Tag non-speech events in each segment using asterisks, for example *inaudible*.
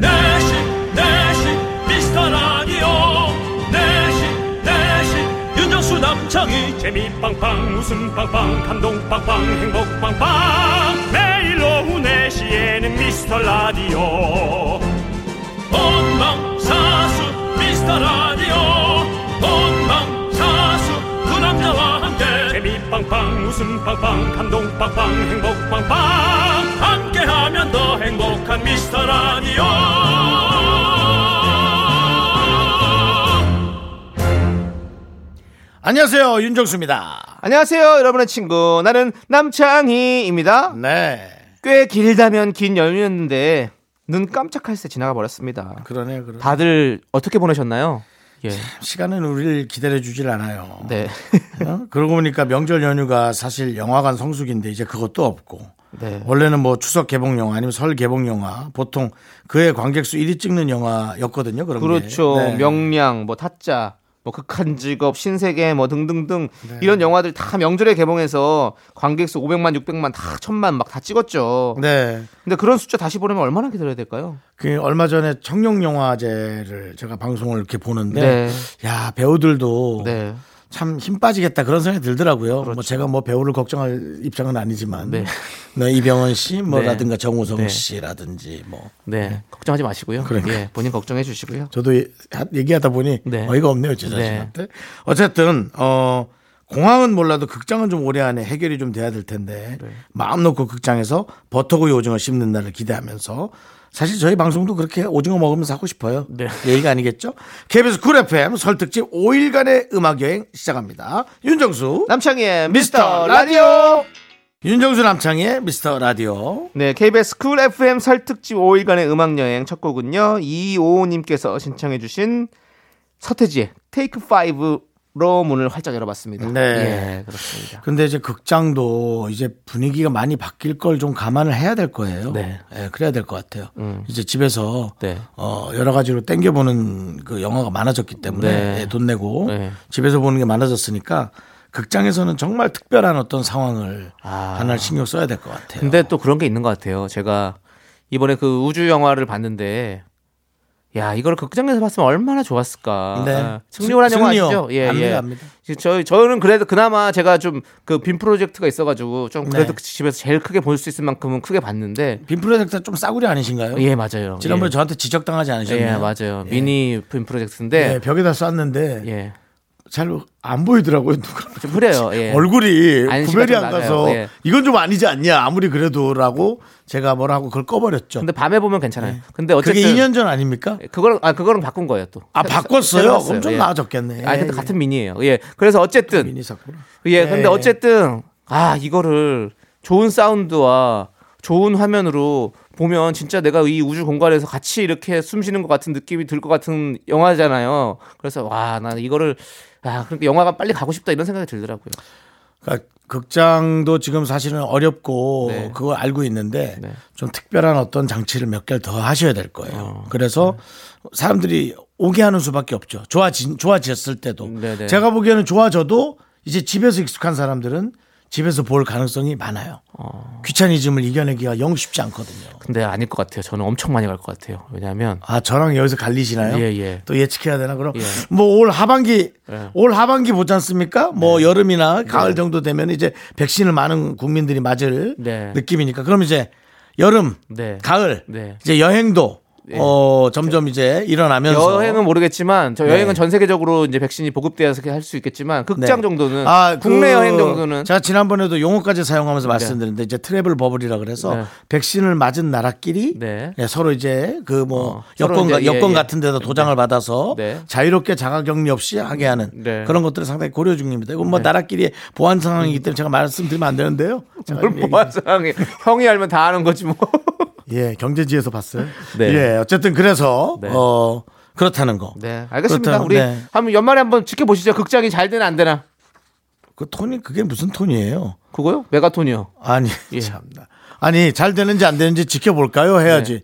내시 내시 미스터 라디오. 내시 내시 윤정수 남창희. 재미 빵빵 웃음 빵빵 감동 빵빵 행복 빵빵. 매일 오후 네시에는 미스터 라디오. 본방사수 미스터 라디오 빵빵 웃음 빵빵 감동 빵빵 행복 빵빵 함께하면 더 행복한 미스터 라디오 안녕하세요 윤정수입니다. 안녕하세요, 여러분의 친구. 나는 남창희입니다. 네. 꽤 길다면 긴 연휴였는데, 눈 깜짝할 새 지나가 버렸습니다. 그러네요. 그러 다들 어떻게 보내셨나요? 예. 시간은 우리를 기다려주질 않아요. 네. 어? 그러고 보니까 명절 연휴가 사실 영화관 성수기인데 이제 그것도 없고 네. 원래는 뭐 추석 개봉 영화 아니면 설 개봉 영화 보통 그해 관객 수 1위 찍는 영화였거든요. 그런 게. 그렇죠. 네. 명량, 뭐 타짜, 뭐 극한 직업, 신세계, 뭐 등등등 네. 이런 영화들 다 명절에 개봉해서 관객 수 500만, 600만, 다 1000만 막 다 찍었죠. 네. 근데 그런 숫자 다시 보려면 얼마나 기다려야 될까요? 그 얼마 전에 청룡 영화제를 제가 방송을 이렇게 보는데 네. 야 배우들도 네. 참 힘 빠지겠다 그런 생각이 들더라고요. 뭐 제가 뭐 배우를 걱정할 입장은 아니지만 네. 뭐 이병헌 씨 뭐라든가 네. 정우성 네. 씨라든지 뭐 네. 걱정하지 마시고요. 그러니까. 예. 본인 걱정해 주시고요. 저도 얘기하다 보니 네. 어이가 없네요 제 자신한테. 어쨌든 어 공항은 몰라도 극장은 좀 올해 안에 해결이 좀 돼야 될 텐데 네. 마음 놓고 극장에서 버터구이 오징어 씹는 날을 기대하면서 사실 저희 방송도 그렇게 오징어 먹으면서 하고 싶어요. 네. 예의가 아니겠죠? KBS 쿨 FM 설 특집 5일간의 음악 여행 시작합니다. 윤정수 남창희의 미스터 라디오. 윤정수 남창희의 미스터 라디오. 네, KBS 쿨 FM 설 특집 5일간의 음악 여행 첫 곡은요. 255님께서 신청해 주신 서태지의 Take 5 로 문을 활짝 열어봤습니다. 네. 예, 그렇습니다. 근데 이제 극장도 이제 분위기가 많이 바뀔 걸 좀 감안을 해야 될 거예요. 네. 예, 그래야 될 것 같아요. 음. 이제 집에서 네. 어, 여러 가지로 땡겨 보는 그 영화가 많아졌기 때문에 네. 예, 돈 내고 네. 집에서 보는 게 많아졌으니까 극장에서는 정말 특별한 어떤 상황을 아. 하나 신경 써야 될 것 같아요. 근데 또 그런 게 있는 것 같아요. 제가 이번에 그 우주 영화를 봤는데 야, 이걸 극장에서 봤으면 얼마나 좋았을까. 네. 아, 승리호라는 승- 영화. 아시죠? 예, 압니다, 예. 압니다. 저 저는 그래도 그나마 제가 좀 그 빔 프로젝트가 있어가지고 좀 그래도 네. 집에서 제일 크게 볼 수 있을 만큼은 크게 봤는데 빔 프로젝트 좀 싸구려 아니신가요? 예 맞아요. 지난번에 예. 저한테 지적당하지 않으셨나요? 예 맞아요. 미니 빔 프로젝트인데 예, 벽에다 쐈는데 예. 잘안 보이더라고요. 누가 좀 흐려요. 예. 얼굴이 구별이 좀안 나가요. 가서 예. 이건 좀 아니지 않냐 아무리 그래도라고 제가 뭐라 하고 그걸 꺼버렸죠. 근데 밤에 보면 괜찮아요. 근데 어쨌든 네. 그게 2년 전 아닙니까? 그거랑 아 그거랑 바꾼 거예요 또. 아 새- 바꿨어요? 그럼 좀 예. 나아졌겠네. 아 근데 같은 미니예요. 예. 그래서 어쨌든 미니 샀구나. 예. 네. 근데 어쨌든 아 이거를 좋은 사운드와 좋은 화면으로 보면 진짜 내가 이 우주 공간에서 같이 이렇게 숨 쉬는 것 같은 느낌이 들 것 같은 영화잖아요. 그래서 와 나는 이거를 아 그러니까 영화가 빨리 가고 싶다 이런 생각이 들더라고요. 그러니까 극장도 지금 사실은 어렵고 네. 그거 알고 있는데 네. 좀 특별한 어떤 장치를 몇 개를 더 하셔야 될 거예요. 어. 그래서 사람들이 오게 하는 수밖에 없죠. 좋아지, 좋아졌을 때도. 네, 네. 제가 보기에는 좋아져도 이제 집에서 익숙한 사람들은 집에서 볼 가능성이 많아요. 어. 귀차니즘을 이겨내기가 영 쉽지 않거든요. 근데 아닐 것 같아요. 저는 엄청 많이 갈 것 같아요. 왜냐하면 아, 저랑 여기서 갈리시나요? 예, 예. 또 예측해야 되나? 그럼 예. 뭐올 하반기, 예. 올 하반기 보지 않습니까? 뭐 여름이나 가을 정도 되면 이제 백신을 많은 국민들이 맞을 네. 느낌이니까. 그럼 이제 여름, 네. 가을, 네. 이제 여행도 어, 점점 이제 일어나면서 여행은 모르겠지만 저 네. 여행은 전 세계적으로 이제 백신이 보급되어서 할 수 있겠지만 극장 네. 정도는 아, 국내 그 여행 정도는 제가 지난번에도 용어까지 사용하면서 말씀드렸는데 이제 트래블 버블이라 그래서 네. 백신을 맞은 나라끼리 네. 예, 서로 이제 그뭐 어, 여권 이제, 예, 여권 예. 같은 데다 도장을 받아서 네. 자유롭게 자가격리 없이 하게 하는 네. 그런 것들을 상당히 고려 중입니다. 이건 뭐 나라끼리 보안 상황이기 때문에 제가 말씀드리면 안 되는데요. 뭘 보안 상황이 형이 알면 다 아는 거지 뭐. 예, 경제지에서 봤어요. *laughs* 네. 예, 어쨌든 그래서 네. 어 그렇다는 거. 네, 알겠습니다. 그렇다면, 우리 네. 한번 연말에 한번 지켜보시죠. 극장이 잘 되나 안 되나. 그 톤이 그게 무슨 톤이에요? 그거요? 메가톤이요. 아니 예. 참나. 아니 잘 되는지 안 되는지 지켜볼까요? 해야지. 네.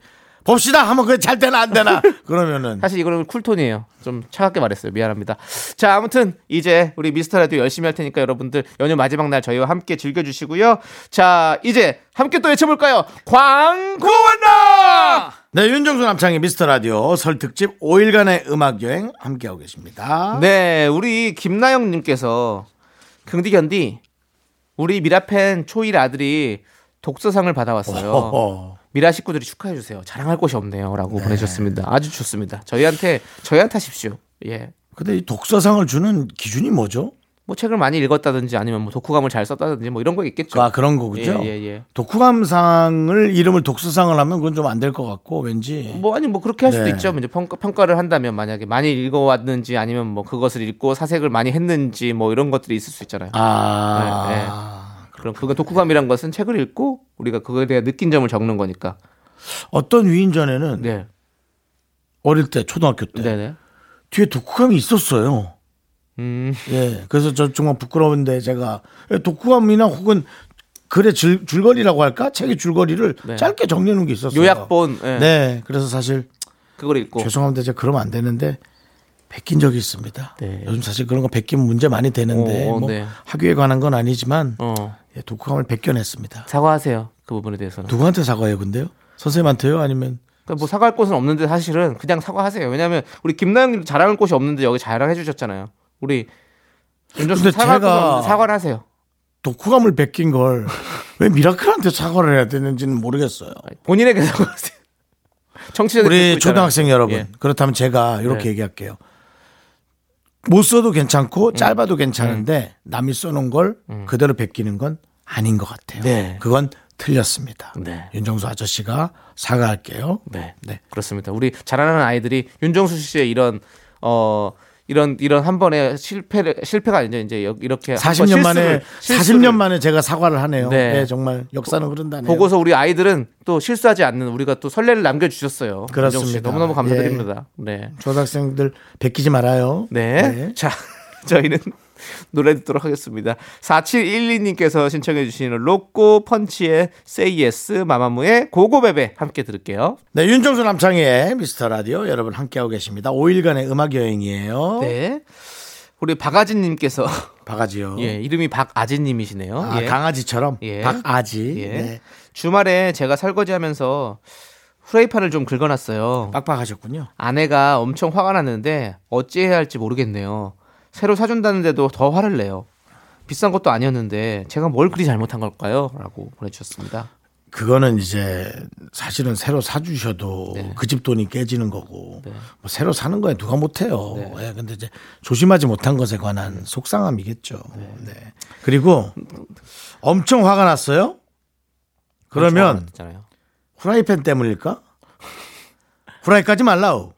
봅시다 하면 그게 잘 되나 안 되나 *laughs* 그러면은 사실 이거는 쿨톤이에요. 좀 차갑게 말했어요. 미안합니다. 자, 아무튼 이제 우리 미스터 라디오 열심히 할 테니까 여러분들 연휴 마지막 날 저희와 함께 즐겨주시고요. 자, 이제 함께 또 외쳐볼까요? 광고 왔나! 네, 윤정수 남창의 미스터 라디오 설 특집 5일간의 음악 여행 함께하고 계십니다. 네, 우리 김나영님께서 긍디 견디 우리 미라팬 초일 아들이 독서상을 받아왔어요. 미라 식구들이 축하해 주세요. 자랑할 곳이 없네요라고 보내주셨습니다. 아주 좋습니다. 저희한테 저희한테 하십시오. 예. 근데 이 독서상을 주는 기준이 뭐죠? 뭐 책을 많이 읽었다든지 아니면 뭐 독후감을 잘 썼다든지 뭐 이런 거 있겠죠. 아, 그런 거군요. 예, 예, 예. 독후감상을 이름을 독서상을 하면 그건 좀 안 될 것 같고 왠지 뭐 아니 뭐 그렇게 할 수도 네. 있죠. 이제 평가, 평가 를 한다면 만약에 많이 읽어왔는지 아니면 뭐 그것을 읽고 사색을 많이 했는지 뭐 이런 것들이 있을 수 있잖아요. 아 그럼 그건 독후감이란 것은 책을 읽고 우리가 그거에 대해 느낀 점을 적는 거니까. 어떤 위인전에는 네, 어릴 때 초등학교 때 네, 네. 뒤에 독후감이 있었어요. 음, 예, 그래서 저 정말 부끄러운데 제가 독후감이나 혹은 글의 줄, 줄거리라고 할까 책의 줄거리를 네. 짧게 정리해놓은 게 있었어요. 요약본. 예. 네, 그래서 사실 그걸 읽고. 죄송합니다. 제가 그러면 안 되는데 베낀 적이 있습니다. 네. 요즘 사실 그런 거 베끼면 문제 많이 되는데 어, 뭐 네. 학교에 관한 건 아니지만 어, 예, 독후감을 베껴냈습니다. 사과하세요. 그 부분에 대해서는. 누구한테 사과해요, 근데요? 선생님한테요? 아니면 그러니까 뭐 사과할 곳은 없는데 사실은 그냥 사과하세요. 왜냐하면 우리 김나영님 자랑할 곳이 없는데 여기 자랑해 주셨잖아요. 우리 윤정수 없는데 사과를 하세요. 독후감을 베낀 걸 왜 미라클한테 사과를 해야 되는지는 모르겠어요. 본인에게 *laughs* 사과하세요. 청취자들 우리 초등학생 여러분 예. 그렇다면 제가 이렇게 네. 얘기할게요. 못 써도 괜찮고 짧아도 괜찮은데 남이 써놓은 걸 그대로 베끼는 건 아닌 것 같아요. 네. 그건 틀렸습니다. 네. 윤정수 아저씨가 사과할게요. 네. 네. 그렇습니다. 우리 자라는 아이들이 윤정수 씨의 이런 어 이런 이런 한 번의 실패를 실패가 아니죠. 이제 여- 이렇게 한번 40년 만에 실수를- 40년 만에 제가 사과를 하네요. 네. 네, 정말 역사는 흐른다네요. 보고서 우리 아이들은 또 실수하지 않는 우리가 또 선례를 남겨 주셨어요. 그렇습니다. 윤정수 씨 너무너무 감사드립니다. 네. 초등학생들 베끼지 말아요. 네. 네. 자, *laughs* 저희는 노래 듣도록 하겠습니다. 4712님께서 신청해주시는 로꼬 펀치의 Say Yes, 마마무의 고고베베 함께 들을게요. 네, 윤정수 남창희의 미스터 라디오 여러분 함께하고 계십니다. 5일간의 음악 여행이에요. 네. 우리 박아진님께서 바가지요. 예, 이름이 박아진님이시네요. 아, 예. 강아지처럼 예. 박아지. 예. 네. 주말에 제가 설거지하면서 프라이팬을 좀 긁어놨어요. 빡빡하셨군요. 아내가 엄청 화가 났는데 어찌해야 할지 모르겠네요. 새로 사준다는데도 더 화를 내요. 비싼 것도 아니었는데 제가 뭘 그리 잘못한 걸까요? 라고 보내주셨습니다. 그거는 이제 사실은 새로 사주셔도 네. 그집 돈이 깨지는 거고 네. 뭐 새로 사는 거에 누가 못해요. 네. 예, 근데 이제 조심하지 못한 것에 관한 속상함이겠죠. 네. 그리고 엄청 화가 났어요. 그러면 후라이팬 때문일까? 후라이까지 말라우.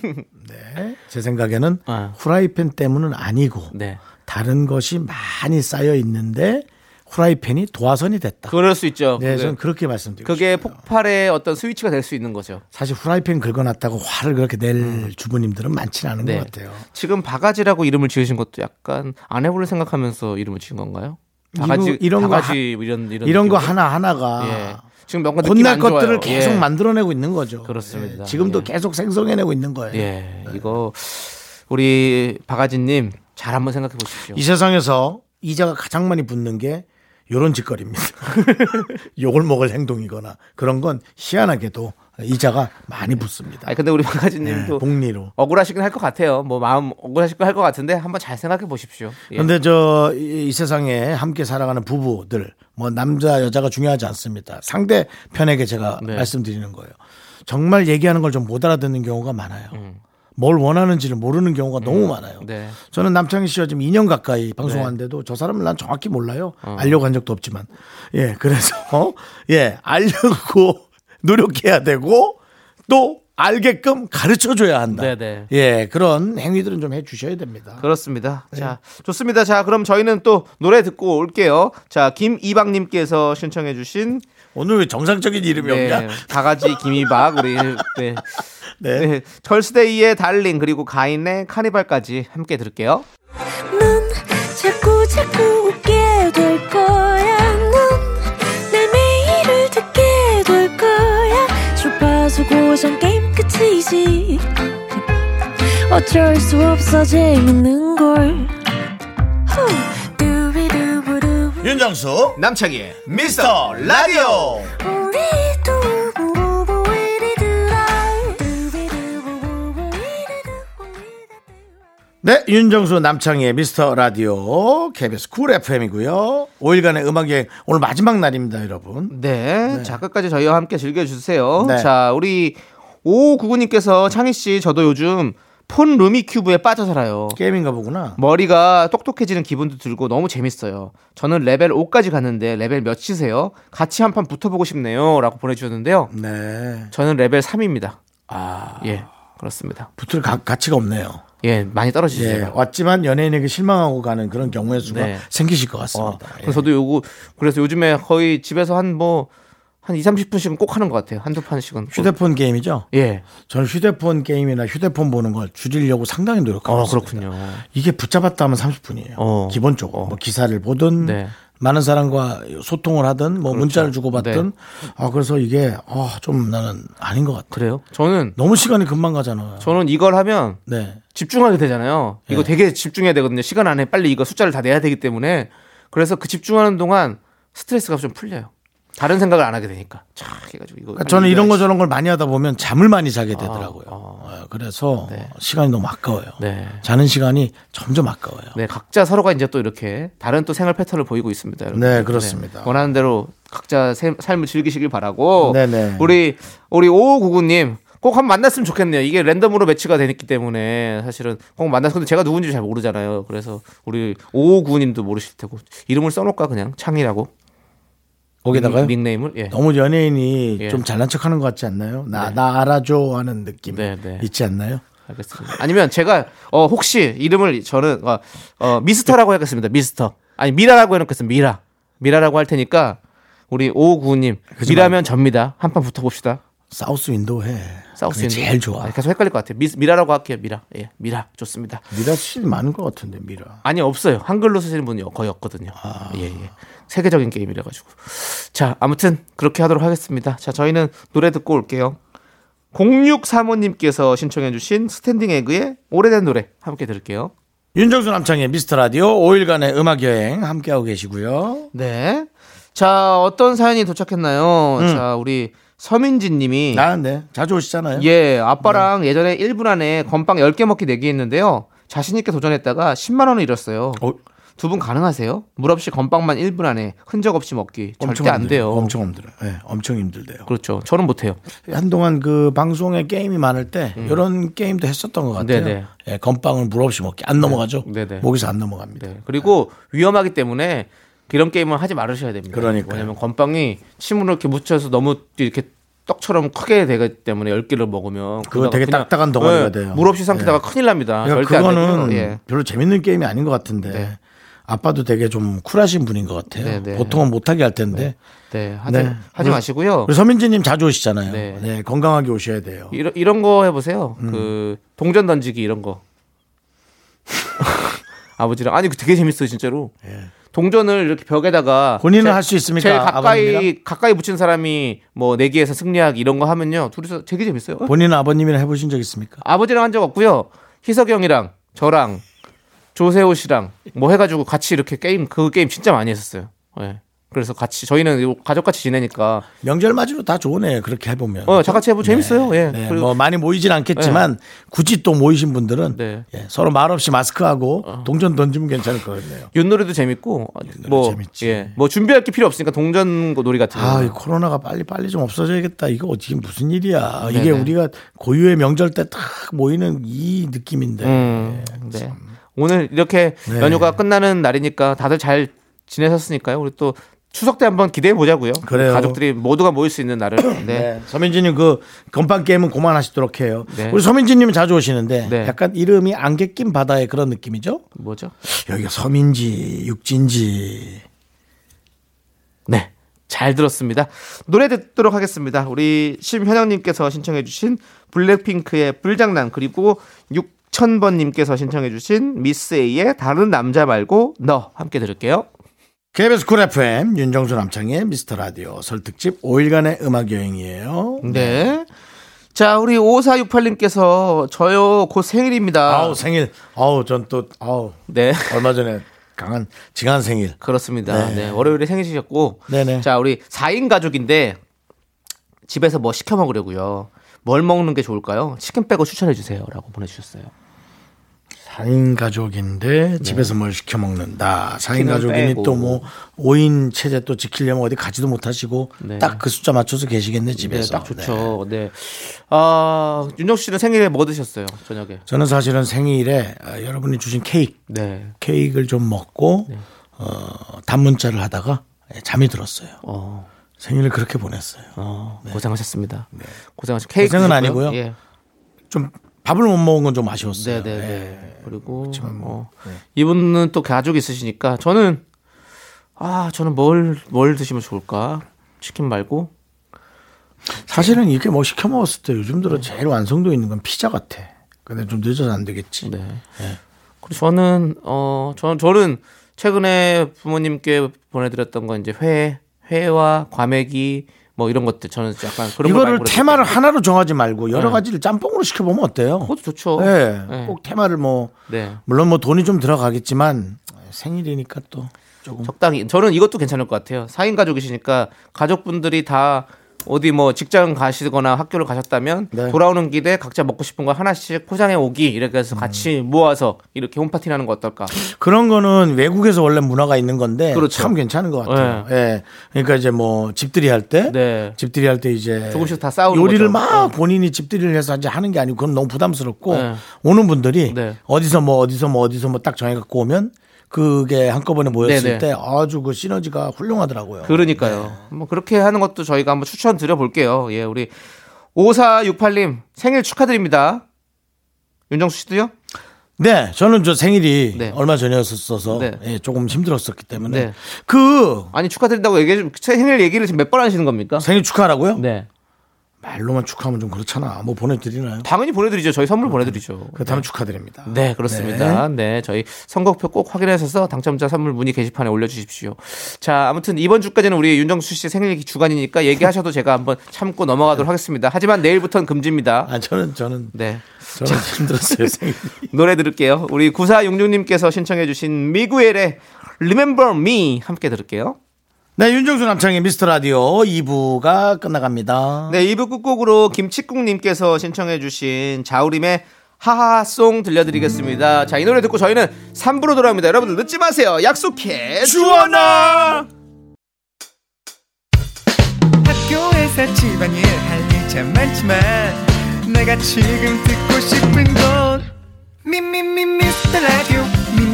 *laughs* 네, 제 생각에는 아. 후라이팬 때문은 아니고 네. 다른 것이 많이 쌓여 있는데 후라이팬이 도화선이 됐다. 그럴 수 있죠. 네, 그게, 저는 그렇게 말씀드리고 그게 싶어요. 폭발의 어떤 스위치가 될 수 있는 거죠. 사실 후라이팬 긁어놨다고 화를 그렇게 낼 주부님들은 많지는 않은 네. 것 같아요. 지금 바가지라고 이름을 지으신 것도 약간 아내분을 생각하면서 이름을 지은 건가요? 바가지 이런 거 바가지 뭐 이런 이런 이런 거? 하나 하나가 예. 지금 뭔가 좋아요. 것들을 계속 예. 만들어내고 있는 거죠. 그렇습니다. 예, 지금도 예. 계속 생성해내고 있는 거예요. 예, 이거 우리 바가지님 잘 한번 생각해 보십시오. 이 세상에서 이자가 가장 많이 붙는 게 요런 짓거리입니다. *laughs* 욕을 먹을 행동이거나 그런 건 희한하게도 이자가 많이 붙습니다. 아니 근데 우리 네, 바가지님도 복리로. 억울하시긴 할 것 같아요. 뭐 마음 억울하실 거 할 것 같은데 한번 잘 생각해 보십시오. 예. 근데 저 이 세상에 함께 살아가는 부부들 뭐 남자 여자가 중요하지 않습니다. 상대 편에게 제가 네. 말씀드리는 거예요. 정말 얘기하는 걸 좀 못 알아듣는 경우가 많아요. 뭘 원하는지를 모르는 경우가 너무 많아요. 음. 네. 저는 남창희 씨와 지금 2년 가까이 방송하는데도 저 사람을 난 정확히 몰라요. 어. 알려고 한 적도 없지만. 예, 그래서, *laughs* 예, 알려고 노력해야 되고 또 알게끔 가르쳐 줘야 한다. 네네. 예, 그런 행위들은 좀 해 주셔야 됩니다. 그렇습니다. 네. 자, 좋습니다. 자, 그럼 저희는 또 노래 듣고 올게요. 자, 김이박님께서 신청해주신 오늘 왜 정상적인 이름이 없냐? 네, 바가지 김이박 우리 *laughs* 네. 네. 네, 걸스데이의 달링 그리고 가인의 카니발까지 함께 들을게요. 넌 자꾸 자꾸 지지 어쩔 수 없어 재밌는 걸 윤정수 남창희의 미스터 라디오 네, 윤정수 남창희의 미스터 라디오 KBS 쿨 FM이고요. 5일간의 음악의 오늘 마지막 날입니다, 여러분. 네, 네. 자, 끝까지 저희와 함께 즐겨주세요. 네. 자, 우리 5599님께서 창희 씨, 저도 요즘 폰 루미큐브에 빠져 살아요. 게임인가 보구나. 머리가 똑똑해지는 기분도 들고 너무 재밌어요. 저는 레벨 5까지 갔는데 레벨 몇이세요? 같이 한 판 붙어보고 싶네요. 라고 보내주셨는데요. 네. 저는 레벨 3입니다. 아, 예, 그렇습니다. 붙을 가, 가치가 없네요. 예, 많이 떨어지죠. 예, 왔지만 연예인에게 실망하고 가는 그런 경우의 수가 네. 생기실 것 어, 같습니다. 예. 그래서 저도 요거 그래서 요즘에 거의 집에서 한뭐 한 2, 30분씩은 꼭 하는 것 같아요. 한두 판씩은. 휴대폰 게임이죠? 예. 저는 휴대폰 게임이나 휴대폰 보는 걸 줄이려고 상당히 노력하고 어, 있습니다. 그렇군요. 이게 붙잡았다 하면 30분이에요. 어. 기본적으로. 어. 뭐 기사를 보든 네. 많은 사람과 소통을 하든 뭐 문자를 주고받든 네. 아 그래서 이게 아, 좀 나는 아닌 것 같아. 그래요? 저는 너무 시간이 금방 가잖아요. 저는 이걸 하면 네. 집중하게 되잖아요. 이거 네. 되게 집중해야 되거든요. 시간 안에 빨리 이거 숫자를 다 내야 되기 때문에 그래서 그 집중하는 동안 스트레스가 좀 풀려요. 다른 생각을 안 하게 되니까. 쫙 해가지고 이거. 그러니까 저는 이런 거. 저런 걸 많이 하다 보면 잠을 많이 자게 되더라고요. 아, 어, 그래서 네. 시간이 너무 아까워요. 네. 자는 시간이 점점 아까워요. 네, 각자 서로가 이제 또 이렇게 다른 또 생활 패턴을 보이고 있습니다. 여러분. 네, 그렇습니다. 원하는 대로 각자 세- 삶을 즐기시길 바라고. 네네. 우리 우리 5599님 꼭 한번 만났으면 좋겠네요. 이게 랜덤으로 매치가 되기 때문에 사실은 꼭 만나서 근데 제가 누군지 잘 모르잖아요. 그래서 우리 5599님도 모르실 테고 이름을 써놓을까 그냥 창이라고 거기다가요? 닉, 네임을 예. 너무 연예인이 예. 좀 잘난 척하는 것 같지 않나요? 나, 나 알아줘 하는 느낌 네, 네. 있지 않나요? 알겠습니다. 아니면 제가 어 혹시 이름을 저는 어, 어, 미스터라고 하겠습니다. 미스터. 아니 미라라고 해놓겠습니다. 미라. 미라라고 할 테니까 우리 5599님 그러지 미라면 접니다. 한판 붙어봅시다. South window 해. South window. 제일 좋아. 아, 계속 헷갈릴 것 같아요. 미, 미라라고 할게요. 미라. 예, 미라 좋습니다. 미라 씨 많은 것 같은데 미라. 아니 없어요. 한글로 쓰시는 분이 거의 없거든요. 아. 예, 예. 세계적인 게임이라 가지고. 자, 아무튼 그렇게 하도록 하겠습니다. 자, 저희는 노래 듣고 올게요. 0635님께서 신청해 주신 스탠딩 에그의 오래된 노래 함께 들을게요. 윤정수 남창의 미스터 라디오 5일간의 음악 여행 함께하고 계시고요. 네. 자, 어떤 사연이 도착했나요? 자, 우리 서민지 님이 나는데 자주 오시잖아요. 예, 아빠랑 예전에 1분 안에 건빵 10개 먹기 내기 했는데요. 자신 있게 도전했다가 10만 원을 잃었어요. 어, 두분 가능하세요? 물 없이 건빵만 1분 안에 흔적 없이 먹기 절대 안 힘들어요. 돼요. 엄청 힘들어요. 예, 엄청 힘들대요. 그렇죠. 저는 못 해요. 한동안 그 방송에 게임이 많을 때 이런 게임도 했었던 것 같아요. 음. 네네. 예, 건빵을 물 없이 먹기 안 넘어가죠. 네네. 목에서 안 넘어갑니다. 네. 그리고 위험하기 때문에 이런 게임을 하지 말으셔야 됩니다. 그러니까요. 왜냐면 건빵이 침으로 이렇게 묻혀서 너무 이렇게 떡처럼 크게 되기 때문에 10개를 먹으면 그거 되게 딱딱한 덩어리가 예, 돼요. 물 없이 삼키다가 큰일 납니다. 그러니까 그거는. 예. 별로 재밌는 게임이 아닌 것 같은데 네. 아빠도 되게 좀 쿨하신 분인 것 같아요. 네, 네. 보통은 못하게 할 텐데. 네. 하지, 네. 하지 마시고요. 우리 서민지님 자주 오시잖아요. 네. 네. 건강하게 오셔야 돼요. 이런, 이런 거 해보세요. 음. 그 동전 던지기 이런 거. *laughs* 아버지랑 아니 그 되게 재밌어요 진짜로. 동전을 이렇게 벽에다가 예. 본인은 제- 할수 있습니까? 제일 가까이 아버님이랑? 가까이 붙인 사람이 뭐 내기에서 승리하기 이런 거 하면요 둘이서 되게 재밌어요. 본인 아버님이랑 해보신 적 있습니까? 아버지랑 한 적 없고요. 희석이 형이랑 저랑 조세호 씨랑 뭐 해가지고 같이 이렇게 게임 그 게임 진짜 많이 했었어요. 예. 그래서 같이 저희는 가족같이 지내니까 명절 맞이로 다 좋네. 그렇게 해보면. 어, 다 같이 해보 재밌어요. 예. 네, 그리고 뭐 많이 모이진 않겠지만 굳이 또 모이신 분들은 네. 어. 예, 서로 말 없이 마스크하고 동전 던지면 괜찮을 것 같네요. 윷놀이도 재밌고 뭐 재밌지. 예. 뭐 준비할 게 필요 없으니까 동전 놀이 같은 거. 아, 이 코로나가 빨리 빨리 좀 없어져야겠다. 이거 어떻게 무슨 일이야? 이게 네네. 우리가 고유의 명절 때 딱 모이는 이 느낌인데. 음, 네. 오늘 이렇게 네. 연휴가 끝나는 날이니까 다들 잘 지내셨으니까요. 우리 또 추석 때 한번 기대해 보자고요. 그래요. 가족들이 모두가 모일 수 있는 날을. *coughs* 네. 네. 서민지님 그 건빵 게임은 그만하시도록 해요. 네. 우리 서민지님은 자주 오시는데 네. 약간 이름이 안개 낀 바다의 그런 느낌이죠? 뭐죠? 여기가 서민지, 육진지. 네. 잘 들었습니다. 노래 듣도록 하겠습니다. 우리 심현영님께서 신청해주신 블랙핑크의 불장난 그리고 6000번님께서 신청해주신 미스 A의 다른 남자 말고 너 함께 들을게요. KBS 쿨 FM 윤정수 남창의 미스터 라디오 설 특집 5일간의 음악 여행이에요. 네. 자, 우리 5468님께서 저요 곧 생일입니다. 아우 생일. 아우 전 또 아우 네. 얼마 전에 강한 지간 생일. 그렇습니다. 네. 네. 월요일에 생일이셨고. 네네. 자, 우리 4인 가족인데 집에서 뭐 시켜 먹으려고요. 뭘 먹는 게 좋을까요? 치킨 빼고 추천해 주세요라고 보내 주셨어요. 4인 가족인데 집에서 뭘 시켜 먹는다. 4인 치킨은 가족이니. 또 뭐 5인 체제 또 지키려면 어디 가지도 못하시고 네. 딱 그 숫자 맞춰서 계시겠네 네, 집에서. 딱 좋죠. 네. 아, 윤정수 씨는 생일에 뭐 드셨어요? 저녁에. 저는 사실은 생일에 어, 여러분이 주신 케이크, 네. 케이크를 좀 먹고 어, 단문자를 하다가 예, 잠이 들었어요. 어, 생일을 그렇게 보냈어요. 어, 고생하셨습니다. 고생하셨 케이크 고생은 드셨고요? 아니고요. 예. 좀 밥을 못 먹은 건 좀 아쉬웠어요. 네, 네, 네. 예. 그리고 뭐, 어, 이분은 또 가족 있으시니까 저는 아, 저는 뭘뭘 드시면 좋을까? 치킨 말고 사실은 이렇게 뭐 시켜 먹었을 때 요즘 들어 제일 완성도 있는 건 피자 같아. 근데 좀 늦어서 안 되겠지. 네. 그리고 저는 어 저는 저는 최근에 부모님께 보내드렸던 건 이제 회 회와 과메기 뭐 이런 것들 저는 약간 그런 걸 이거를 테마를. 하나로 정하지 말고 여러 네. 가지를 짬뽕으로 시켜보면 어때요? 그것도 좋죠. 네. 네. 꼭 테마를 뭐 네. 물론 뭐 돈이 좀 들어가겠지만 생일이니까 또 조금 적당히 저는 이것도 괜찮을 것 같아요. 4인 가족이시니까 가족분들이 다 어디 뭐 직장 가시거나 학교를 가셨다면 네. 돌아오는 길에 각자 먹고 싶은 거 하나씩 포장해 오기 이렇게 해서 같이 음. 모아서 이렇게 홈파티 하는 거 어떨까? 그런 거는 외국에서 원래 문화가 있는 건데 그렇죠. 참 괜찮은 것 같아요. 예. 그러니까 이제 뭐 집들이 할 때 네. 집들이 할 때 이제 조금씩 다 싸우는 요리를 거죠. 막 어. 본인이 집들이를 해서 이제 하는 게 아니고 그건 너무 부담스럽고 네. 오는 분들이 네. 어디서 뭐 어디서 뭐 어디서 뭐 딱 정해 갖고 오면 그게 한꺼번에 모였을 네네. 때 아주 그 시너지가 훌륭하더라고요. 그러니까요. 뭐 그렇게 하는 것도 저희가 한번 추천 드려 볼게요. 예, 우리 5468님 생일 축하드립니다. 윤정수 씨도요? 네, 저는 저 생일이 네. 얼마 전이었어서 네. 예, 조금 힘들었었기 때문에 네. 그 아니 축하드린다고 얘기 좀 생일 얘기를 지금 몇 번 하시는 겁니까? 생일 축하하라고요? 네. 말로만 축하하면 좀 그렇잖아. 뭐 보내드리나요? 당연히 보내드리죠. 저희 선물 보내드리죠. 그렇다면 축하드립니다. 네, 그렇습니다. 네. 저희 선곡표 꼭 확인하셔서 당첨자 선물 문의 게시판에 올려주십시오. 자, 아무튼 이번 주까지는 우리 윤정수 씨 생일 주간이니까 얘기하셔도 제가 한번 참고 넘어가도록 하겠습니다. 하지만 내일부터는 금지입니다. 아 저는 저는 네. 저는 힘들었어요 *laughs* 생일. 노래 들을게요. 우리 9466님께서 신청해주신 미구엘의 Remember Me 함께 들을게요. 네, 윤정수 남창의 미스터 라디오 2부가 끝나갑니다. 네, 2부 끝곡으로 김치국님께서 신청해주신 자우림의 하하송 들려드리겠습니다. 자, 이 노래 듣고 저희는 3부로 돌아옵니다. 여러분들 늦지 마세요. 약속해. 주원아! 학교에서 집안일 할 일 참 많지만 내가 지금 듣고 싶은 건 미미미 미스터 라디오 미미미 미미미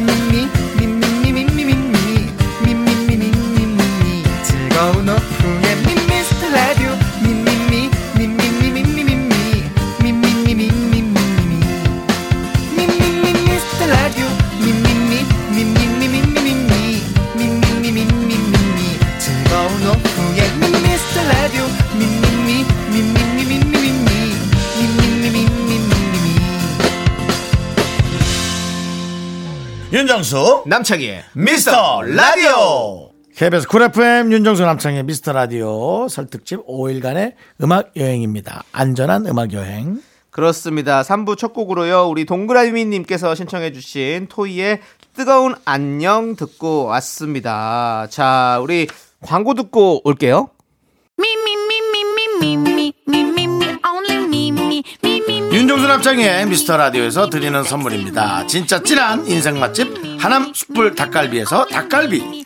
즐거운 오후에 미스터 라디오 미미 미 미미미 미미미 미미미 미미미 미 미미 미스터 라디오 미미미 미미미 미미미 미미미 미미미 즐거운 오후에 미스터 라디오 미미미 미미미 미미미 미미미 미미미 윤정수 남창희의 미스터 라디오 KBS 쿨 FM 윤정수 남창희의 미스터 라디오 설 특집 5일간의 음악 여행입니다. 안전한 음악 여행. 그렇습니다. 3부 첫 곡으로요. 우리 동그라미님께서 신청해 주신 토이의 뜨거운 안녕 듣고 왔습니다. 자, 우리 광고 듣고 올게요. 윤정수 남창희의 미스터 라디오에서 드리는 선물입니다. 진짜 찐한 인생 맛집 하남 숯불 닭갈비에서 닭갈비.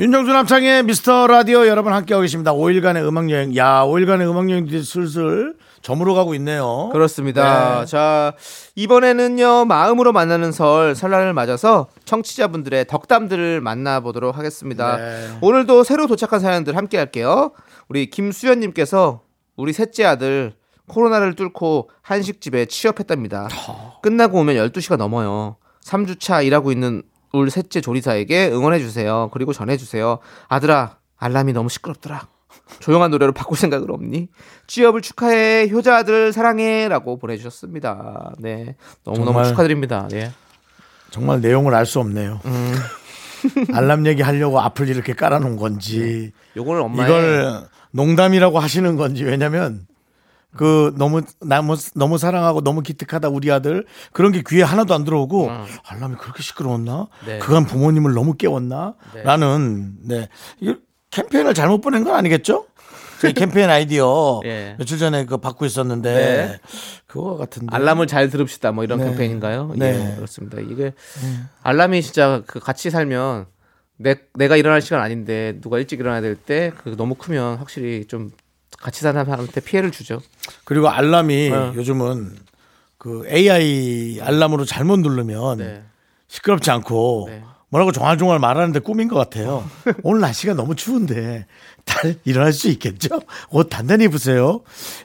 윤정수 남창희 미스터 라디오 여러분 함께하고 계십니다. 5일간의 음악여행. 야, 5일간의 음악여행들이 슬슬 저물어 가고 있네요. 그렇습니다. 네. 자, 이번에는요, 마음으로 만나는 설, 설날을 맞아서 청취자분들의 덕담들을 만나보도록 하겠습니다. 네. 오늘도 새로 도착한 사연들 함께 할게요. 우리 김수연님께서 우리 셋째 아들 코로나를 뚫고 한식집에 취업했답니다. 끝나고 오면 12시가 넘어요. 3주차 일하고 있는 울 셋째 조리사에게 응원해주세요. 그리고 전해주세요. 아들아, 알람이 너무 시끄럽더라. 조용한 노래로 바꿀 생각은 없니? 취업을 축하해. 효자 아들 사랑해. 라고 보내주셨습니다. 네. 너무너무 정말 축하드립니다. 네. 정말 내용을 알 수 없네요. 음. *laughs* 알람 얘기 하려고 앞을 이렇게 깔아놓은 건지 요거는 엄마의 이걸 농담이라고 하시는 건지 왜냐면 그 너무 너무 너무 사랑하고 너무 기특하다 우리 아들 그런 게 귀에 하나도 안 들어오고 알람이 그렇게 시끄러웠나? 네. 그간 부모님을 너무 깨웠나? 라는 네 캠페인을 잘못 보낸 건 아니겠죠? 저희 캠페인 아이디어 *laughs* 예. 며칠 전에 그 받고 있었는데 네. 그거 같은데 알람을 잘 들읍시다 뭐 이런 네. 캠페인인가요? 네. 예, 그렇습니다. 이게 알람이 진짜 그 같이 살면 내, 내가 일어날 시간 아닌데 누가 일찍 일어나야 될 때 그 너무 크면 확실히 좀 같이 사는 사람한테 피해를 주죠. 그리고 알람이 어. 요즘은 그 AI 알람으로 잘못 누르면 네. 시끄럽지 않고 네. 뭐라고 종알종알 말하는데 꿈인 것 같아요. *laughs* 오늘 날씨가 너무 추운데 달 일어날 수 있겠죠? 옷 단단히 입으세요.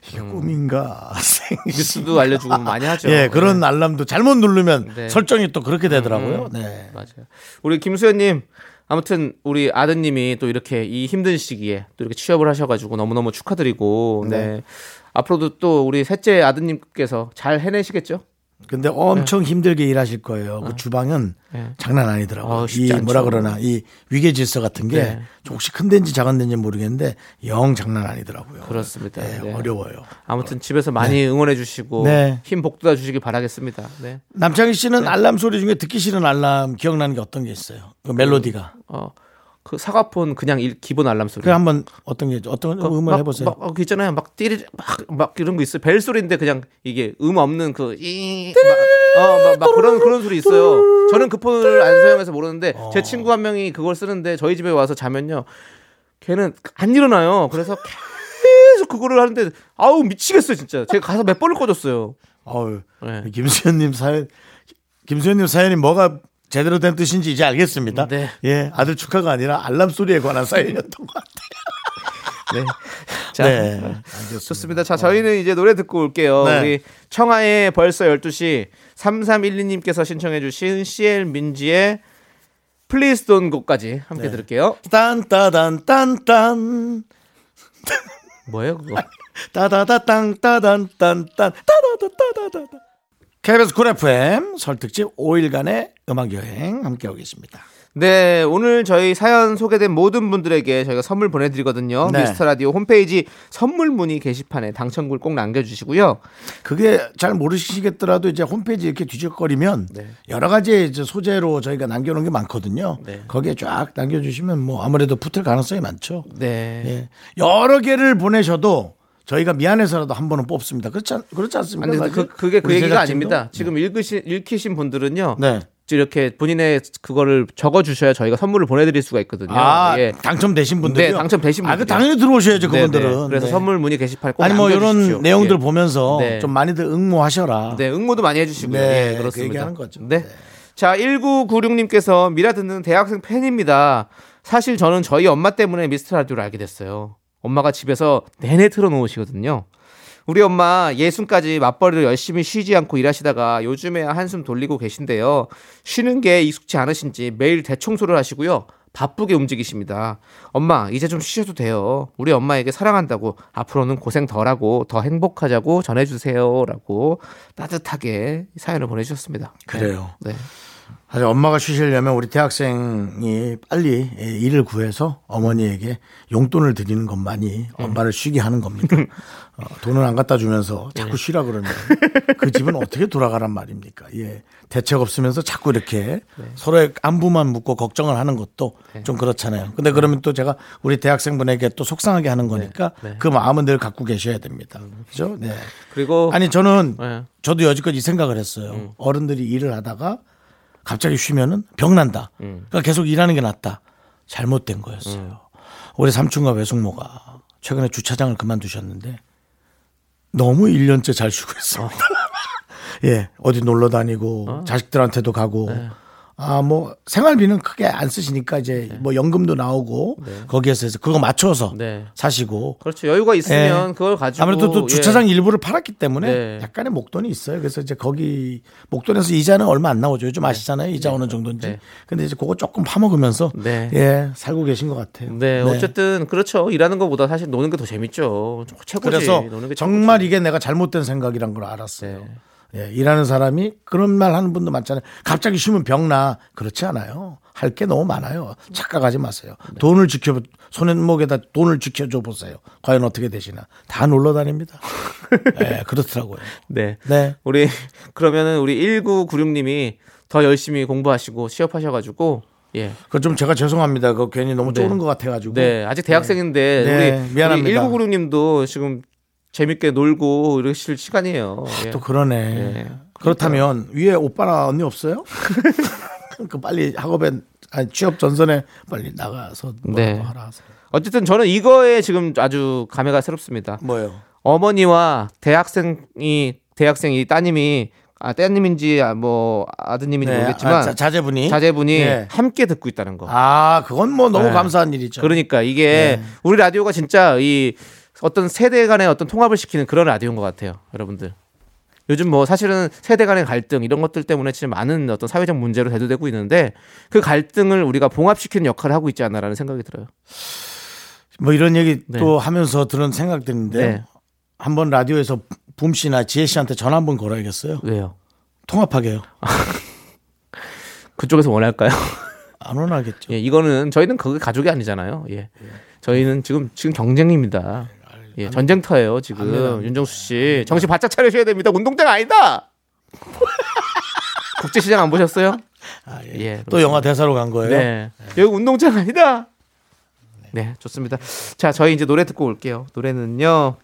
이게 꿈인가. *laughs* 음. 뉴스도 알려주고 많이 하죠. 예, 그런 네. 알람도 잘못 누르면 네. 설정이 또 그렇게 되더라고요. 네. 맞아요. 우리 김수현님 아무튼 우리 아드님이 또 이렇게 이 힘든 시기에 또 이렇게 취업을 하셔가지고 너무너무 축하드리고 네. 앞으로도 또 우리 셋째 아드님께서 잘 해내시겠죠? 근데 엄청 힘들게 일하실 거예요. 그 주방은 네. 장난 아니더라고요. 어, 이. 뭐라 그러나 이 위계 질서 같은 게 네. 혹시 큰 데인지 작은 데인지 모르겠는데 영 장난 아니더라고요. 그렇습니다. 네, 네. 어려워요. 아무튼 집에서 많이 응원해 주시고 네. 힘 복돋아 주시기 바라겠습니다. 네. 남창희 씨는 알람 소리 중에 듣기 싫은 알람 기억나는 게 어떤 게 있어요? 그 멜로디가. 어, 그 사과폰 그냥 일, 기본 알람 소리. 그 한번 어떤 게 어떤 그 음을 막- 해보세요. 막, 어, 그 있잖아요. 막 띠리 막, 막 이런 거 있어요. 벨 소리인데 그냥 이게 음 없는 그이 어, 막, 막 그런 그런 소리 있어요. 저는 그 폰을 안 사용해서 모르는데 어. 제 친구 한 명이 그걸 쓰는데 저희 집에 와서 자면요. 걔는 안 일어나요. 그래서 계속 그거를 하는데 아우 미치겠어요, 진짜. 제가 가서 몇 번을 꺼줬어요. 어우, 네. 김수현님 사연, 김수현님 사연이 뭐가 제대로 된 뜻인지 이제 알겠습니다. 네. 예, 아들 축하가 아니라 알람 소리에 관한 사연이었던 것 같아요. 네. 자, 네, 알겠습니다. 좋습니다. 자, 저희는 이제 노래 듣고 올게요. 네. 우리 청하의 벌써 12시 3312님께서 신청해 주신 CL 민지의 Please Don't Go까지 함께 들을게요. 딴따단 딴딴 뭐예요, 그거? 따다다 땅 따단 딴딴 따다다다다다 KBS 쿨 FM 설특집 5일간의 음악 여행 함께하고 계십니다. 네, 오늘 저희 사연 소개된 모든 분들에게 저희가 선물 보내드리거든요. 네. 미스터 라디오 홈페이지 선물 문의 게시판에 당첨글 꼭 남겨주시고요. 그게 잘 모르시겠더라도 이제 홈페이지 이렇게 뒤적거리면 네. 여러 가지 이제 소재로 저희가 남겨놓은 게 많거든요. 네. 거기에 쫙 남겨주시면 뭐 아무래도 붙을 가능성이 많죠. 네. 예. 여러 개를 보내셔도 저희가 미안해서라도 한 번은 뽑습니다. 그렇지, 않, 그렇지 않습니까? 아니? 그, 그게 그 얘기가? 아닙니다. 지금 읽으신, 읽히신 분들은요. 네. 이렇게 본인의 그거를 적어 주셔야 저희가 선물을 보내드릴 수가 있거든요. 아, 예. 당첨되신 분들. 네, 당첨되신 아, 그. 당연히 들어오셔야죠, 네, 그분들은. 네. 그래서 네. 선물 문의 게시판에 꼭 아니 뭐. 이런 내용들 예. 보면서 네. 좀 많이들 응모하셔라. 네, 응모도 많이 해주시고요. 네, 예, 그 그렇습니다. 얘기하는 거죠. 네. 네. 자, 1996님께서 미라 듣는 대학생 팬입니다. 사실 저는 저희 엄마 때문에 미스터 라디오를 알게 됐어요. 엄마가 집에서 내내 틀어놓으시거든요. 우리 엄마 예순까지 맞벌이를 열심히 쉬지 않고 일하시다가 요즘에야 한숨 돌리고 계신데요. 쉬는 게 익숙치 않으신지 매일 대청소를 하시고요. 바쁘게 움직이십니다. 엄마, 이제 좀 쉬셔도 돼요. 우리 엄마에게 사랑한다고 앞으로는 고생 덜하고 더 행복하자고 전해주세요. 라고 따뜻하게 사연을 보내주셨습니다. 그래요. 네. 사실 엄마가 쉬시려면 우리 대학생이 빨리 예, 일을 구해서 어머니에게 용돈을 드리는 것만이 엄마를 쉬게 하는 겁니다. *laughs* 어, 돈을 안 갖다 주면서 자꾸 쉬라 그러면 그 집은 어떻게 돌아가란 말입니까? 예. 대책 없으면서 자꾸 이렇게 서로의 안부만 묻고 걱정을 하는 것도 좀 그렇잖아요. 근데 그러면 또 제가 우리 대학생분에게 또 속상하게 하는 거니까 그 마음은 늘 갖고 계셔야 됩니다. 그죠? 네. 그리고 아니 저는 네. 저도 여지껏 이 생각을 했어요. 어른들이 일을 하다가 갑자기 쉬면은 병 난다. 그러니까 계속 일하는 게 낫다. 잘못된 거였어요. 우리 삼촌과 외숙모가 최근에 주차장을 그만두셨는데 너무 1년째 잘 쉬고 있습니다. *laughs* 예, 어디 놀러 다니고 자식들한테도 가고 아, 뭐 생활비는 크게 안 쓰시니까 이제 뭐 연금도 나오고 거기에서 해서 그거 맞춰서 네. 사시고 그렇죠. 여유가 있으면 예. 그걸 가지고 아무래도 또 예. 주차장 일부를 팔았기 때문에 네. 약간의 목돈이 있어요. 그래서 이제 거기 목돈에서 이자는 얼마 안 나오죠. 요즘 아시잖아요. 이자 어느 정도인지. 네. 근데 이제 그거 조금 파먹으면서 네. 예 살고 계신 것 같아요. 네, 어쨌든 그렇죠. 일하는 것보다 사실 노는 게 더 재밌죠. 최고지. 그래서 노는 게 정말. 이게 내가 잘못된 생각이란 걸 알았어요. 네. 예, 일하는 사람이 그런 말 하는 분도 많잖아요. 갑자기 쉬면 병나. 그렇지 않아요. 할 게 너무 많아요. 착각하지 마세요. 돈을 지켜, 손목에다 돈을 지켜줘 보세요. 과연 어떻게 되시나. 다 놀러 다닙니다. *laughs* 예, 그렇더라고요. 네. 네. 우리 그러면은 우리 1996님이 더 열심히 공부하시고 취업하셔가지고 예. 그거 좀 제가 죄송합니다. 그거 괜히 너무 네. 쪼는 것 같아가지고. 네, 아직 대학생인데 네, 우리 미안합니다. 우리 1996님도 지금 재밌게 놀고 이러실 시간이에요. 예. 또 그러네. 네. 그렇다면 위에 오빠나 언니 없어요? *laughs* 그 빨리 학업에 아니, 취업 전선에 빨리 나가서 뭐라고 네. 하라 하세요. 어쨌든 저는 이거에 지금 아주 감회가 새롭습니다. 뭐요? 어머니와 대학생이 대학생이 따님이 아 따님인지 아, 뭐 아드님인지 모르겠지만 아, 자, 자제분이 자제분이 네. 함께 듣고 있다는 거. 아 그건 뭐 너무 네. 감사한 일이죠. 그러니까 이게 네. 우리 라디오가 진짜 이 어떤 세대 간의 어떤 통합을 시키는 그런 라디오인 것 같아요, 여러분들. 요즘 뭐 사실은 세대 간의 갈등 이런 것들 때문에 진짜 많은 어떤 사회적 문제로 대두되고 있는데 그 갈등을 우리가 봉합시키는 역할을 하고 있지 않나라는 생각이 들어요. 뭐 이런 얘기 네. 또 하면서 들은 생각들인데 네. 한번 라디오에서 붐 씨나 지혜 씨한테 전화 한번 걸어야겠어요. 왜요? 통합하게요. *laughs* 그쪽에서 원할까요? 안 원하겠죠. 예, 이거는 저희는 그게 가족이 아니잖아요. 예. 저희는 지금 지금 경쟁입니다. 예, 전쟁터예요, 지금. 윤정수 씨. 정신 바짝 차리셔야 됩니다. 운동장 아니다. *laughs* 국제시장 안 보셨어요? 아, 예. 예. 또 영화 대사로 간 거예요. 네. 여기 운동장 아니다. 네, 좋습니다. 자, 저희 이제 노래 듣고 올게요. 노래는요.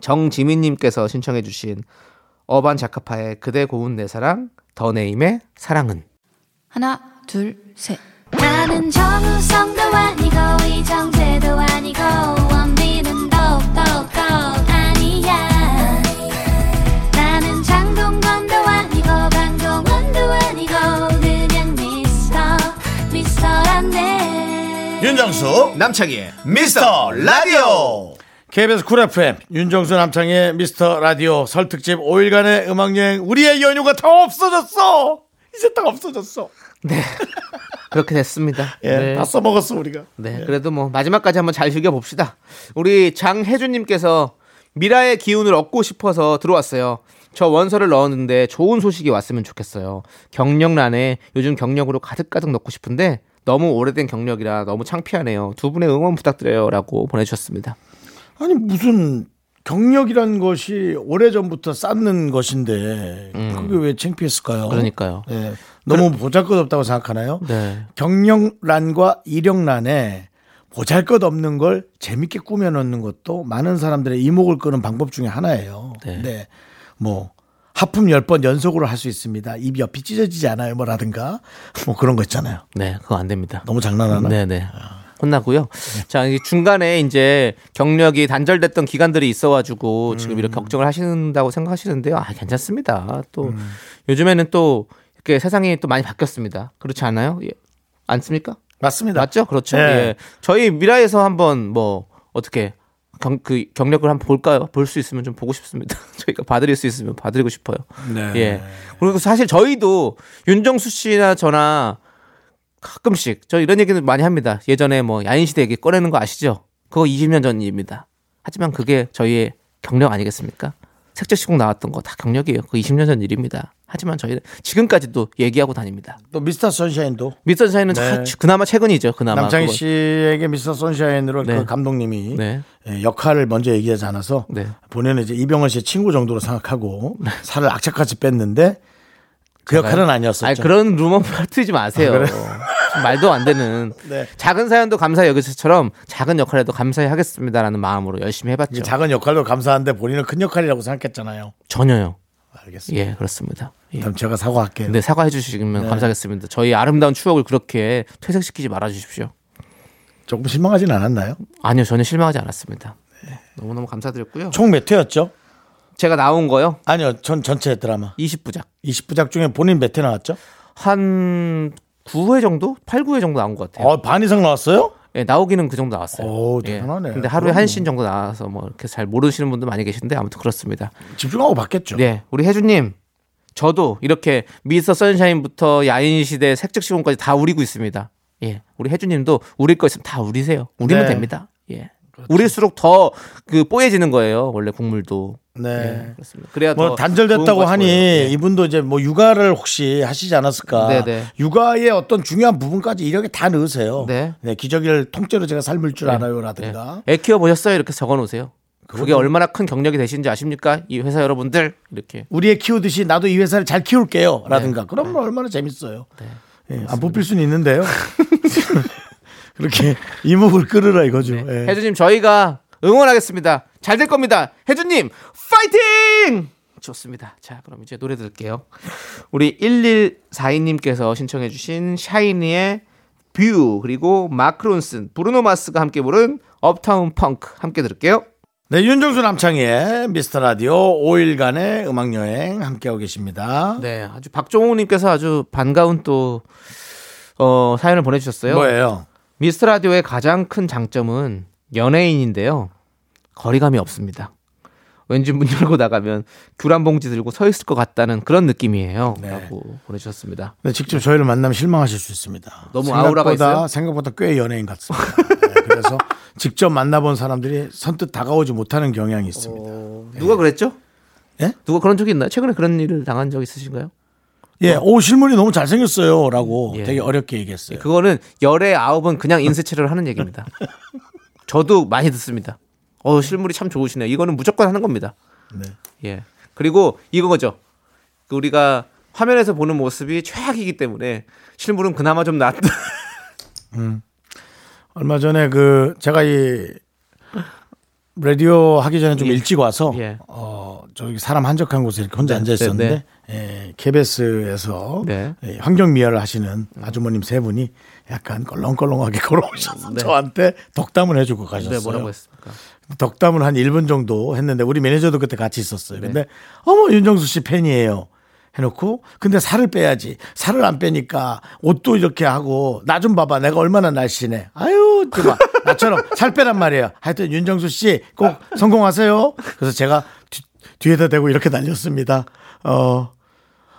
정지민 님께서 신청해 주신 어반 자카파의 그대 고운 내 사랑, 더 네임의 사랑은. 하나, 둘, 셋. 나는 정우성도 아니고 이정재도 아니고 원빈은 더욱더 아니야. 나는 장동건도 아니고 강동원도 아니고 그냥 미스터 미스터란데. 윤정수 남창희의 미스터 라디오. KBS 쿨 FM 윤정수 남창희 미스터 라디오 설 특집 5일간의 음악여행 우리의 연휴가 다 없어졌어! 이제 다 없어졌어 *laughs* 그렇게 됐습니다. 예, 네. 다 써먹었어 우리가 네, 그래도 뭐 마지막까지 한번 잘 즐겨 봅시다. 우리 장혜준님께서 미라의 기운을 얻고 싶어서 들어왔어요. 저 원서를 넣었는데 좋은 소식이 왔으면 좋겠어요. 경력란에 요즘 경력으로 가득가득 넣고 싶은데 너무 오래된 경력이라 너무 창피하네요. 두 분의 응원 부탁드려요라고 보내주셨습니다. 아니 무슨 경력이란 것이 오래전부터 쌓는 것인데 그게 왜 창피했을까요? 음. 그러니까요. 예, 너무 보잘것없다고 생각하나요? 네. 경력란과 이력란에 보잘것없는 걸 재밌게 꾸며놓는 것도 많은 사람들의 이목을 끄는 방법 중에 하나예요. 네. 네. 뭐 하품 10번 연속으로 할 수 있습니다. 입 옆이 찢어지지 않아요. 뭐라든가 뭐 그런 거 있잖아요. 네, 그거 안 됩니다. 너무 장난하나? 네네. 혼나고요. 자, 이 중간에 이제 경력이 단절됐던 기간들이 있어가지고 지금 이렇게 걱정을 하신다고 생각하시는데요. 아, 괜찮습니다. 또 요즘에는 또 이렇게 세상이 또 많이 바뀌었습니다. 그렇지 않아요? 예. 않습니까? 맞습니다. 맞죠? 그렇죠. 네. 예. 저희 미라에서 한번 뭐 어떻게 경, 그 경력을 한번 볼까요? 볼 수 있으면 좀 보고 싶습니다. *laughs* 저희가 봐드릴 수 있으면 봐드리고 싶어요. 네. 예. 그리고 사실 저희도 윤정수 씨나 저나 가끔씩 저 이런 얘기는 많이 합니다. 예전에 뭐 야인시대 얘기 꺼내는 거 아시죠? 그거 20년 전 일입니다. 하지만 그게 저희의 경력 아니겠습니까? 색조시국 나왔던 거 다 경력이에요. 그 20년 전 일입니다. 하지만 저희는 지금까지도 얘기하고 다닙니다. 또 미스터 선샤인도 미스터 샤인은 네. 차- 그나마 최근이죠. 그나마. 남창희 그건. 씨에게 미스터 선샤인으로 네. 그 감독님이 네. 예, 역할을 먼저 얘기하지 않아서 네. 본인은 이제 이병헌 씨의 친구 정도로 생각하고 살을 악착같이 뺐는데 그 역할은 아니었었죠. 아니 그런 루머 퍼뜨리지 마세요. 아, 그래? 좀 말도 안 되는 *laughs* 네. 작은 사연도 감사히 여기서처럼 작은 역할에도 감사히 하겠습니다라는 마음으로 열심히 해봤죠. 작은 역할도 감사한데 본인은 큰 역할이라고 생각했잖아요. 전혀요. 알겠습니다. 예, 그렇습니다. 예. 그럼 제가 사과할게요. 네, 사과해 주시면 감사하겠습니다. 저희 아름다운 추억을 그렇게 퇴색시키지 말아 주십시오. 조금 실망하진 않았나요? 아니요, 전혀 실망하지 않았습니다. 네, 너무너무 감사드렸고요. 총 몇 회였죠? 제가 나온 거요. 아니요, 전 전체 드라마 20부작. 20부작 중에 본인 몇 회 나왔죠? 한 9회 정도? 8, 9회 정도 나온 것 같아요. 어, 반 이상 나왔어요? 예, 나오기는 그 정도 나왔어요. 오, 예. 대단하네. 근데 하루에 한씬 정도 나와서 뭐 이렇게 잘 모르시는 분들 많이 계신데 아무튼 그렇습니다. 집중하고 봤겠죠. 네, 우리 혜주님, 저도 이렇게 미스터 선샤인부터 야인시대 색즉시공까지 다 우리고 있습니다. 예, 우리 혜주님도 우릴 거 있으면 다 우리세요. 우리면 네. 됩니다. 예, 우릴수록 더 그 뽀얘지는 거예요. 원래 국물도. 네. 예, 그렇습니다. 그래야 뭐더 단절됐다고 하니. 예. 이분도 이제 뭐 육아를 혹시 하시지 않았을까? 네, 네. 육아의 어떤 중요한 부분까지 이렇게 다 넣으세요. 네. 기저귀를 통째로 제가 삶을 줄 알아요라든가. 예. 애 키워 보셨어요? 이렇게 적어 놓으세요. 그게 얼마나 큰 경력이 되신지 아십니까? 이 회사 여러분들 이렇게. 우리 애 키우듯이 나도 이 회사를 잘 키울게요라든가. 네. 그러면 얼마나 재밌어요. 예, 안 뽑힐 수는 있는데요. *laughs* 그렇게 *laughs* 이목을 끌으라 이거죠. 예. 네. 혜주님 저희가 응원하겠습니다. 잘 될 겁니다. 혜주님 파이팅! 좋습니다. 자 그럼 이제 노래 들을게요. 우리 1142님께서 신청해주신 샤이니의 View 그리고 마크 론슨 브루노 마스가 함께 부른 Uptown Funk 함께 들을게요. 네, 윤정수 남창희의 미스터 라디오 5일간의 음악 여행 함께하고 계십니다. 네, 아주 박종호님께서 아주 반가운 또 어, 사연을 보내주셨어요. 뭐예요? 미스터 라디오의 가장 큰 장점은 연예인인데요. 거리감이 없습니다. 왠지 문 열고 나가면 귤한 봉지 들고 서 있을 것 같다는 그런 느낌이에요. 네. 라고 보내주셨습니다. 네, 직접 저희를 만나면 실망하실 수 있습니다. 너무 생각보다, 아우라가 있어요? 생각보다 꽤 연예인 같습니다. 네, 그래서 *laughs* 직접 만나본 사람들이 선뜻 다가오지 못하는 경향이 있습니다. 누가 그랬죠? 예? 누가 그런 적이 있나요? 최근에 그런 일을 당한 적 있으신가요? 예, 오 실물이 너무 잘생겼어요라고 예. 되게 어렵게 얘기했어요. 그거는 열의 아홉은 그냥 인쇄체를 하는 얘기입니다. *laughs* 저도 많이 듣습니다. 어 실물이 참 좋으시네요. 이거는 무조건 하는 겁니다. 네. 예. 그리고 이거죠. 그 우리가 화면에서 보는 모습이 최악이기 때문에 실물은 그나마 좀 낫다. 얼마 전에 그 제가 이 라디오 하기 전에 좀 예. 일찍 와서 예. 어 저기 사람 한적한 곳에 이렇게 혼자 네, 앉아 있었는데 네, 예, KBS에서 네. 예, 환경 미화를 하시는 아주머님 세 분이 약간 껄렁껄렁하게 *laughs* 걸어오셔서 네. 저한테 덕담을 해주고 가셨어요. 네, 뭐라고 했습니까? 덕담을 한 1분 정도 했는데 우리 매니저도 그때 같이 있었어요. 근데 어머 윤정수 씨 팬이에요. 해놓고 근데 살을 빼야지. 살을 안 빼니까 옷도 이렇게 하고 나 좀 봐봐. 내가 얼마나 날씬해. 아유 봐 *laughs* 나처럼 살 빼란 말이에요. 하여튼 윤정수 씨 꼭 성공하세요. 그래서 제가 뒤, 뒤에다 대고 이렇게 날렸습니다. 어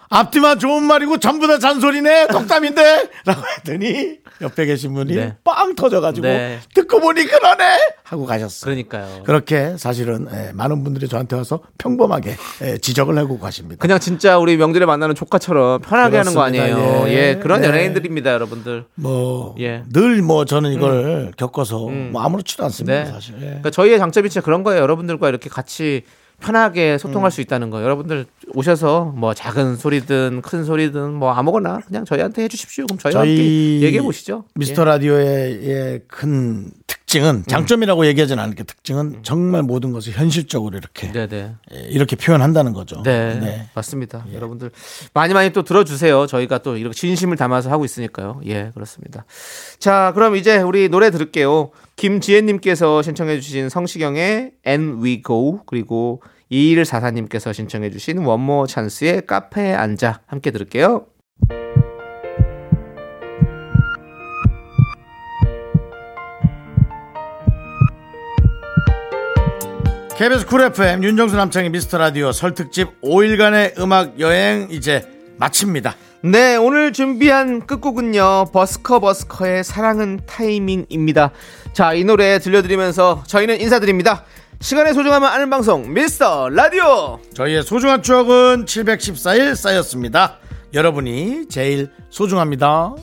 앞뒤만 좋은 말이고 전부 다 잔소리네 덕담인데 *laughs* 라고 했더니 옆에 계신 분이 네. 빵 터져가지고 네. 듣고 보니 그러네 하고 가셨어요 그러니까요. 그렇게 사실은 예, 많은 분들이 저한테 와서 평범하게 예, 지적을 하고 가십니다. 그냥 진짜 우리 명절에 만나는 조카처럼 편하게 하는 거 그렇습니다. 아니에요. 예. 예, 그런 네. 연예인들입니다, 여러분들. 뭐 예. 늘뭐 저는 이걸 겪어서 뭐 아무렇지도 않습니다. 네. 사실. 예. 그러니까 저희의 장점이 진짜 그런 거예요. 여러분들과 이렇게 같이 편하게 소통할 수 있다는 거. 여러분들 오셔서 뭐 작은 소리든 큰 소리든 뭐 아무거나 그냥 저희한테 해주십시오. 그럼 저희와 함께 저희 얘기해 보시죠. 미스터 라디오의 예, 큰 특 징은 장점이라고 얘기하지는 않을게 특징은 정말 모든 것을 현실적으로 이렇게 예. 네네. 예, 이렇게 표현한다는 거죠. 네, 맞습니다. 여러분들 많이 많이 또 들어주세요. 저희가 또 이렇게 진심을 담아서 하고 있으니까요. 예, 그렇습니다. 자, 그럼 이제 우리 노래 들을게요. 김지혜님께서 신청해주신 성시경의 And We Go 그리고 2144님께서 신청해주신 원모어찬스의 카페에 앉아 함께 들을게요. KBS 쿨 FM 윤정수 남창희 미스터 라디오 설 특집 5일간의 음악 여행 이제 마칩니다. 네, 오늘 준비한 끝곡은요. 버스커 버스커의 사랑은 타이밍입니다. 자, 이 노래 들려드리면서 저희는 인사드립니다. 시간의 소중함을 아는 방송 미스터 라디오. 저희의 소중한 추억은 714일 쌓였습니다. 여러분이 제일 소중합니다.